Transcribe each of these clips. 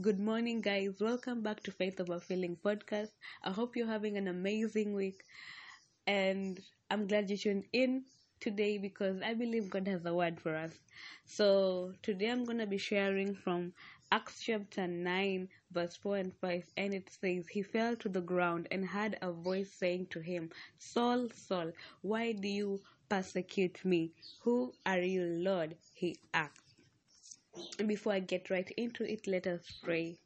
Good morning, guys. Welcome back to Faith Over Feeling podcast. I hope you're having an amazing week, and I'm glad you tuned in today because I believe God has a word for us. So, today I'm going to be sharing from Acts chapter 9, verse 4 and 5, and it says, He fell to the ground and heard a voice saying to him, Saul, Saul, why do you persecute me? Who are you, Lord? He asked. And before I get right into it, let us pray.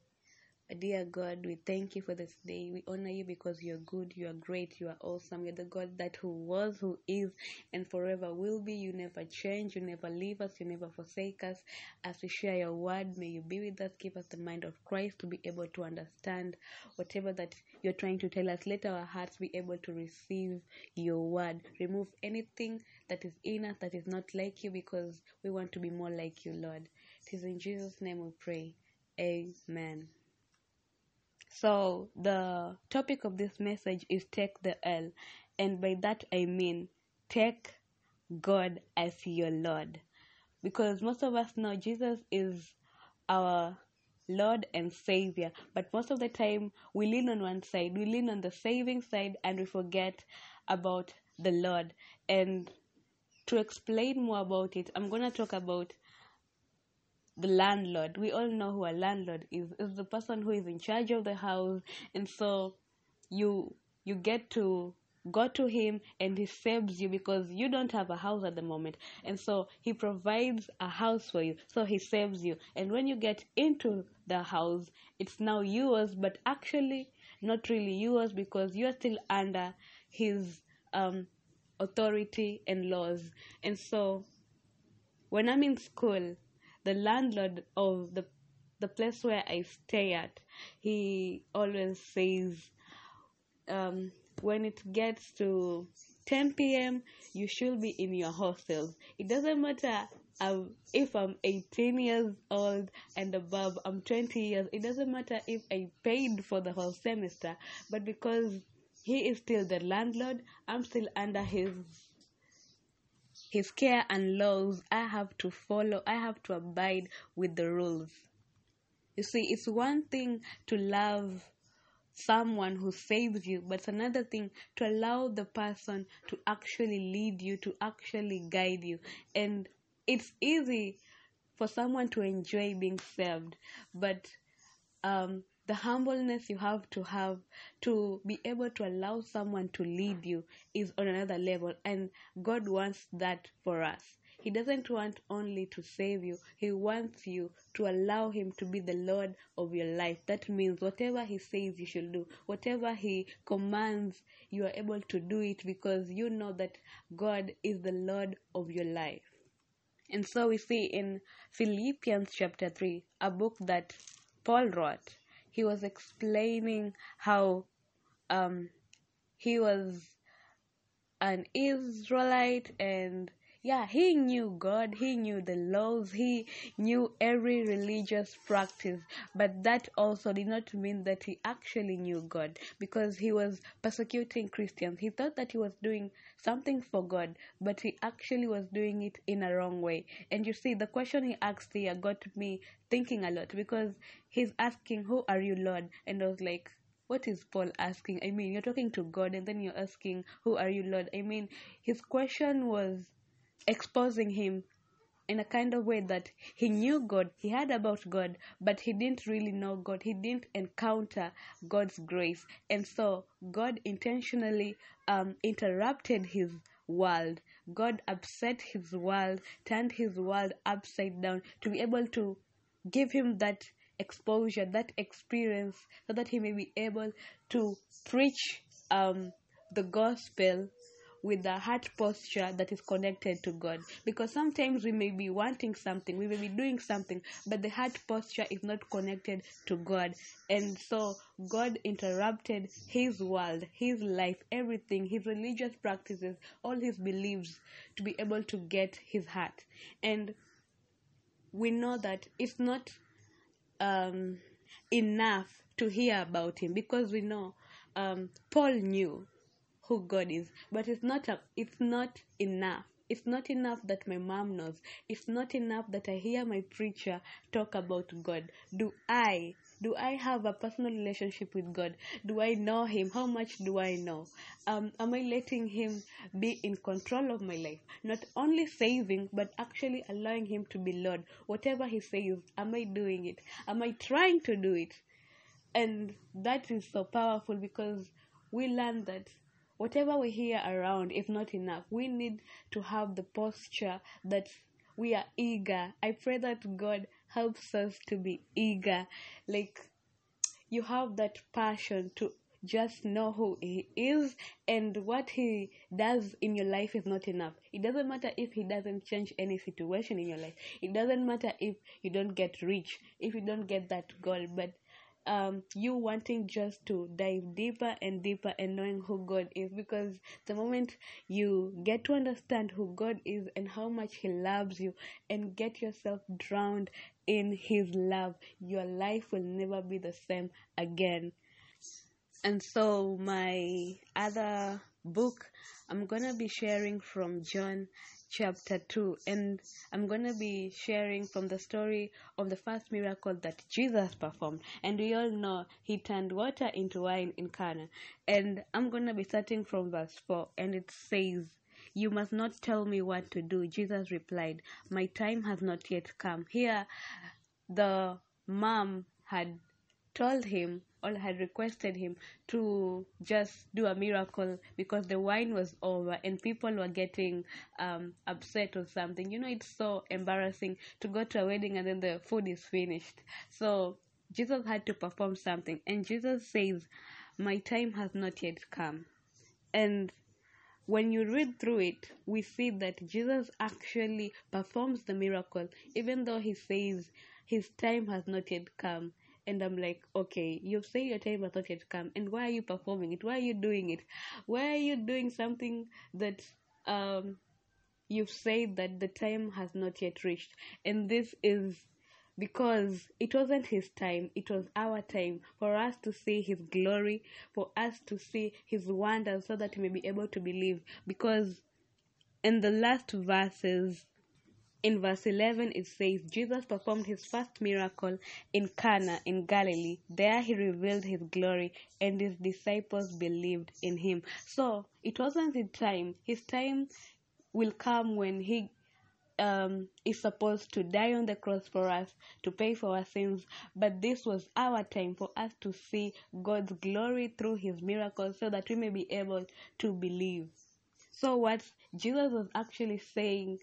Dear God, we thank you for this day. We honor you because you're good, you are great, you are awesome. You're the God that who was, who is, and forever will be. You never change, you never leave us, you never forsake us. As we share your word, may you be with us. Give us the mind of Christ to be able to understand whatever that you're trying to tell us. Let our hearts be able to receive your word. Remove anything that is in us that is not like you because we want to be more like you, Lord. It is in Jesus' name we pray. Amen. So, the topic of this message is take the L, and by that I mean take God as your Lord. Because most of us know Jesus is our Lord and Savior, but most of the time we lean on one side, we lean on the saving side, and we forget about the Lord. And to explain more about it, I'm going to talk about the landlord. We all know who a landlord is. Is the person who is in charge of the house, and so you you get to go to him and he saves you because you don't have a house at the moment. And so he provides a house for you. So he saves you. And when you get into the house it's now yours but actually not really yours because you're still under his um authority and laws. And so when i'm in school the landlord of the the place where I stay at, he always says, um, when it gets to 10 p.m., you should be in your hostels. It doesn't matter um, if I'm 18 years old and above, I'm 20 years. It doesn't matter if I paid for the whole semester, but because he is still the landlord, I'm still under his his care and laws, I have to follow, I have to abide with the rules. You see, it's one thing to love someone who saves you, but it's another thing to allow the person to actually lead you, to actually guide you. And it's easy for someone to enjoy being served, but um, the humbleness you have to have to be able to allow someone to lead you is on another level. And god wants that for us. He doesn't want only to save you. He wants you to allow him to be the lord of your life. That means whatever he says you should do whatever he commands you are able to do it because you know that god is the lord of your life. And so we see in philippians chapter 3 a book that paul wrote he was explaining how um, he was an Israelite and yeah, he knew God, he knew the laws, he knew every religious practice, but that also did not mean that he actually knew God because he was persecuting Christians. He thought that he was doing something for God, but he actually was doing it in a wrong way. And you see, the question he asked here got me thinking a lot because he's asking, Who are you, Lord? And I was like, what is Paul asking? I mean, you're talking to God and then you're asking, Who are you, Lord? I mean, his question was exposing him in a kind of way that he knew God, he heard about God, but he didn't really know God. He didn't encounter God's grace. And so God intentionally um, interrupted his world. God upset his world, turned his world upside down to be able to give him that exposure, that experience, so that he may be able to preach um, the gospel with the heart posture that is connected to God. Because sometimes we may be wanting something, we may be doing something, but the heart posture is not connected to God. And so God interrupted his world, his life, everything, his religious practices, all his beliefs to be able to get his heart. And we know that it's not um, enough to hear about him because we know um, Paul knew who God is, but it's not a, it's not enough It's not enough that my mom knows. It's not enough that I hear my preacher talk about God. Do I do I have a personal relationship with God? Do I know Him? How much do I know? Um, am I letting Him be in control of my life? Not only saving, but actually allowing Him to be Lord. Whatever He says, am I doing it? Am I trying to do it? And that is so powerful because we learn that whatever we hear around is not enough. We need to have the posture that we are eager. I pray that God helps us to be eager. Like you have that passion to just know who he is and what he does in your life is not enough. It doesn't matter if he doesn't change any situation in your life. It doesn't matter if you don't get rich, if you don't get that goal, but um, you wanting just to dive deeper and deeper and knowing who God is because the moment you get to understand who God is and how much He loves you and get yourself drowned in His love, your life will never be the same again. And so, my other book I'm gonna be sharing from John chapter 2 and I'm going to be sharing from the story of the first miracle that Jesus performed. And we all know he turned water into wine in Cana. And I'm going to be starting from verse 4 and it says you must not tell me what to do Jesus replied. My time has not yet come. Here the mom had told him or had requested him to just do a miracle because the wine was over and people were getting um, upset or something. You know, it's so embarrassing to go to a wedding and then the food is finished. So Jesus had to perform something, and Jesus says, My time has not yet come. And when you read through it, we see that Jesus actually performs the miracle, even though he says his time has not yet come and I'm like, okay, you've said your time has not yet come, and why are you performing it? Why are you doing it? Why are you doing something that um you've said that the time has not yet reached? And this is because it wasn't his time, it was our time for us to see his glory, for us to see his wonders, so that we may be able to believe. Because in the last verses, in verse 11, it says, Jesus performed his first miracle in Cana in Galilee. There he revealed his glory, and his disciples believed in him. So it wasn't his time. His time will come when he um, is supposed to die on the cross for us to pay for our sins. But this was our time for us to see God's glory through his miracles so that we may be able to believe. So, what Jesus was actually saying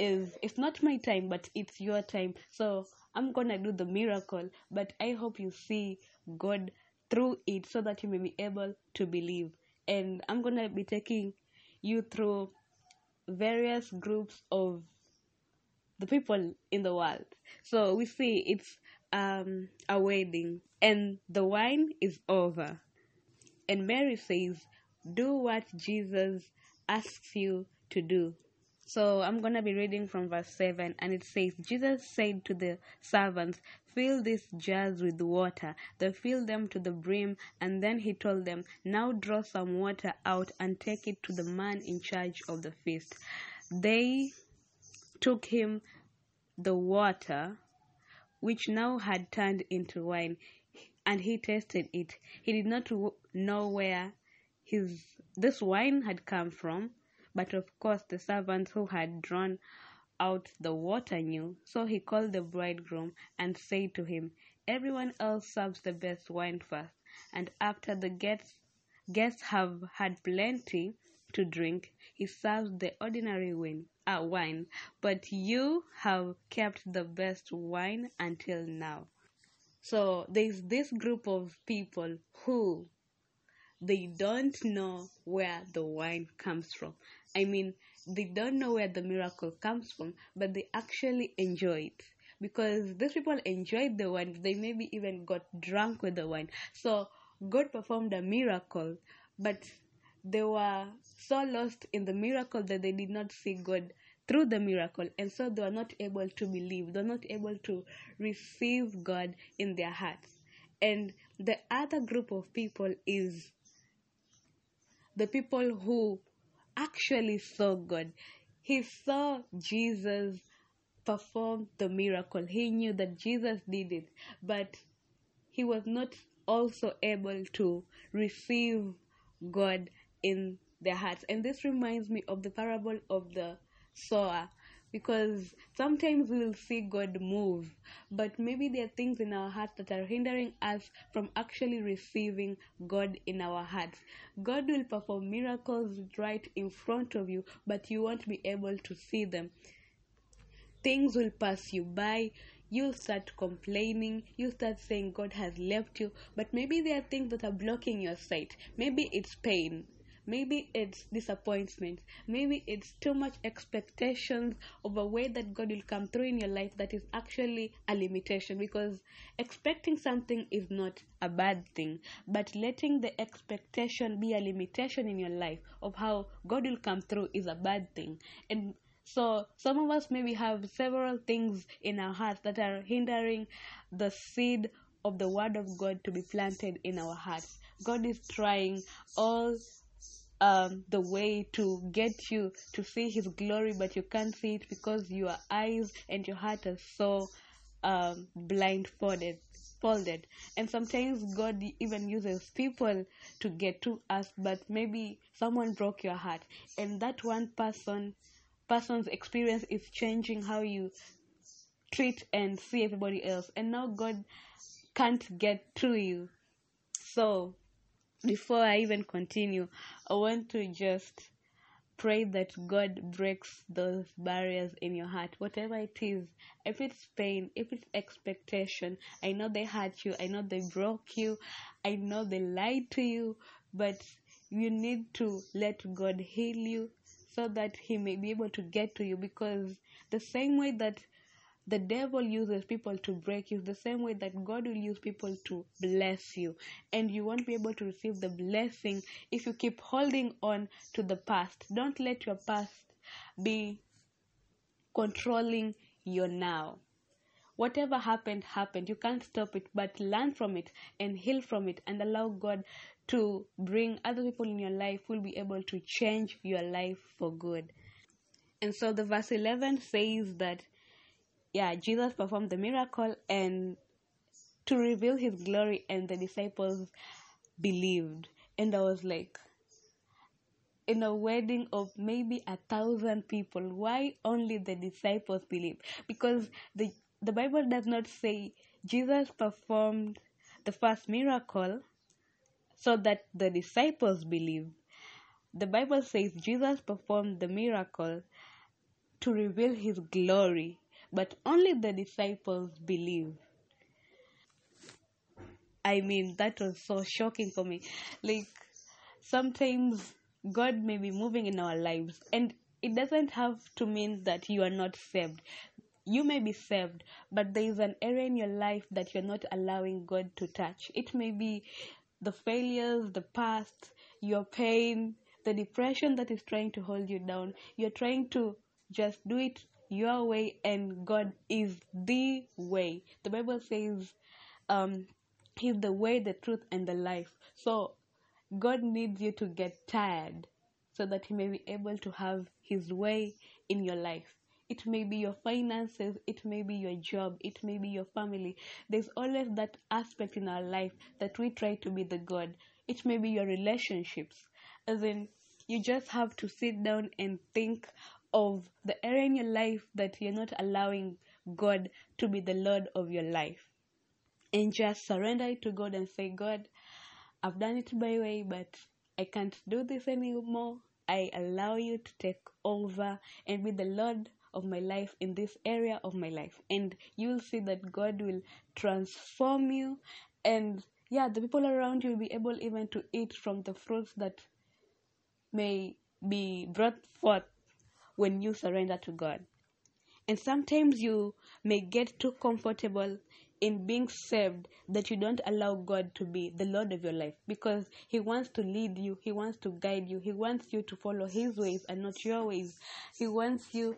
is it's not my time but it's your time. So i'm gonna do the miracle but i hope you see god through it so that you may be able to believe. And i'm gonna be taking you through various groups of the people in the world. So we see it's um a wedding and the wine is over. And mary says do what jesus asks you to do so I'm going to be reading from verse 7, and it says, Jesus said to the servants, Fill these jars with water. They filled them to the brim, and then he told them, Now draw some water out and take it to the man in charge of the feast. They took him the water, which now had turned into wine, and he tasted it. He did not know where his this wine had come from but of course the servant who had drawn out the water knew. So he called the bridegroom and said to him, Everyone else serves the best wine first, and after the guests, guests have had plenty to drink, he serves the ordinary wine, uh, wine. But you have kept the best wine until now. So there's this group of people who they don't know where the wine comes from. I mean, they don't know where the miracle comes from, but they actually enjoy it because these people enjoyed the wine. They maybe even got drunk with the wine. So God performed a miracle, but they were so lost in the miracle that they did not see God through the miracle, and so they were not able to believe. They're not able to receive God in their hearts. And the other group of people is the people who actually saw God. he saw Jesus perform the miracle. He knew that Jesus did it, but he was not also able to receive God in their hearts. And this reminds me of the parable of the sower because sometimes we'll see God move, but maybe there are things in our hearts that are hindering us from actually receiving God in our hearts. God will perform miracles right in front of you, but you won't be able to see them. Things will pass you by. You'll start complaining. You start saying God has left you, but maybe there are things that are blocking your sight. Maybe it's pain Maybe it's disappointment. Maybe it's too much expectations of a way that God will come through in your life that is actually a limitation because expecting something is not a bad thing, but letting the expectation be a limitation in your life of how God will come through is a bad thing. And so some of us maybe have several things in our hearts that are hindering the seed of the word of God to be planted in our hearts. God is trying all um, the way to get you to see His glory, but you can't see it because your eyes and your heart are so um, blindfolded. Folded. And sometimes God even uses people to get to us, but maybe someone broke your heart, and that one person person's experience is changing how you treat and see everybody else, and now God can't get to you. So before I even continue, I want to just pray that God breaks those barriers in your heart, whatever it is. If it's pain, if it's expectation, I know they hurt you, I know they broke you, I know they lied to you, but you need to let God heal you so that He may be able to get to you because the same way that the devil uses people to break you the same way that God will use people to bless you. And you won't be able to receive the blessing if you keep holding on to the past. Don't let your past be controlling your now. Whatever happened, happened. You can't stop it, but learn from it and heal from it and allow God to bring other people in your life who will be able to change your life for good. And so the verse 11 says that yeah, Jesus performed the miracle and to reveal his glory, and the disciples believed. And I was like, in a wedding of maybe a thousand people, why only the disciples believe? Because the the Bible does not say Jesus performed the first miracle so that the disciples believe. The Bible says Jesus performed the miracle to reveal his glory but only the disciples believe. I mean, that was so shocking for me. Like, sometimes God may be moving in our lives, and it doesn't have to mean that you are not saved. You may be saved, but there is an area in your life that you're not allowing God to touch. It may be the failures, the past, your pain, the depression that is trying to hold you down. You're trying to just do it your way and God is the way. The Bible says um, He's the way, the truth, and the life. So God needs you to get tired so that He may be able to have His way in your life. It may be your finances, it may be your job, it may be your family. There's always that aspect in our life that we try to be the God. It may be your relationships. As in, you just have to sit down and think of the area in your life that you're not allowing God to be the Lord of your life. And just surrender it to God and say, God, I've done it my way, but I can't do this anymore. I allow you to take over and be the Lord of my life in this area of my life. And you will see that God will transform you. And yeah, the people around you will be able even to eat from the fruits that may be brought forth when you surrender to God. And sometimes you may get too comfortable in being saved that you don't allow God to be the Lord of your life because He wants to lead you, He wants to guide you, He wants you to follow His ways and not your ways. He wants you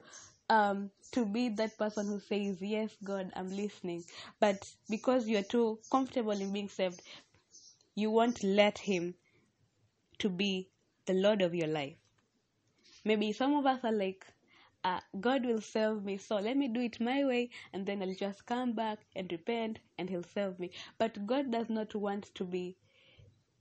um, to be that person who says, Yes, God, I'm listening. But because you're too comfortable in being saved, you won't let Him to be the Lord of your life maybe some of us are like uh, God will save me, so let me do it my way, and then I'll just come back and repent, and He'll save me. But God does not want to be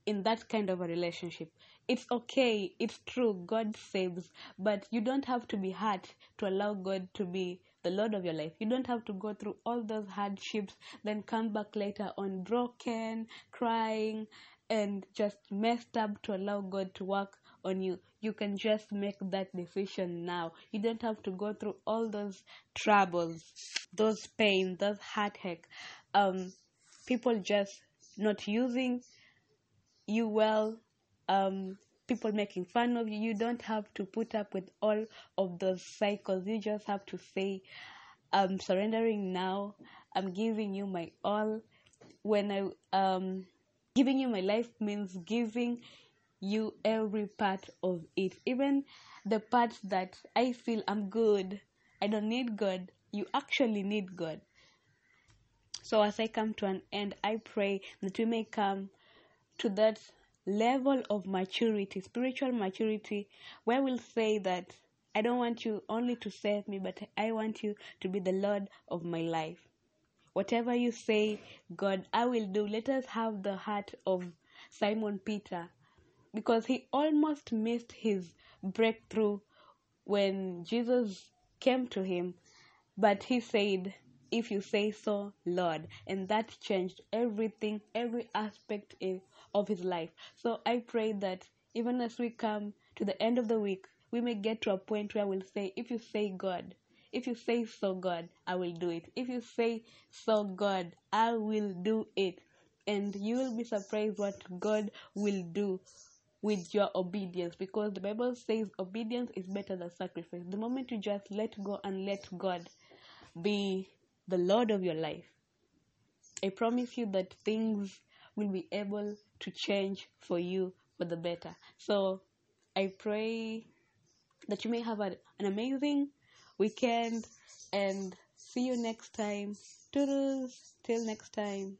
in that kind of a relationship. It's okay, it's true, God saves, but you don't have to be hurt to allow God to be the Lord of your life. You don't have to go through all those hardships, then come back later on broken, crying, and just messed up to allow God to work on you. You can just make that decision now. You don't have to go through all those troubles, those pain, those heartache. Um, people just not using you well. Um, people making fun of you. You don't have to put up with all of those cycles. You just have to say, I'm surrendering now. I'm giving you my all. When I um giving you my life means giving you every part of it, even the parts that I feel I'm good. I don't need God. You actually need God. So as I come to an end, I pray that we may come to that level of maturity, spiritual maturity, where we'll say that I don't want you only to save me, but I want you to be the Lord of my life. Whatever you say, God, I will do. Let us have the heart of Simon Peter because he almost missed his breakthrough when Jesus came to him, but he said, If you say so, Lord. And that changed everything, every aspect of his life. So I pray that even as we come to the end of the week, we may get to a point where we'll say, If you say God, if you say so, God, I will do it. If you say so, God, I will do it. And you will be surprised what God will do with your obedience because the Bible says obedience is better than sacrifice. The moment you just let go and let God be the Lord of your life, I promise you that things will be able to change for you for the better. So I pray that you may have an amazing weekend and see you next time. Toodles. Till next time.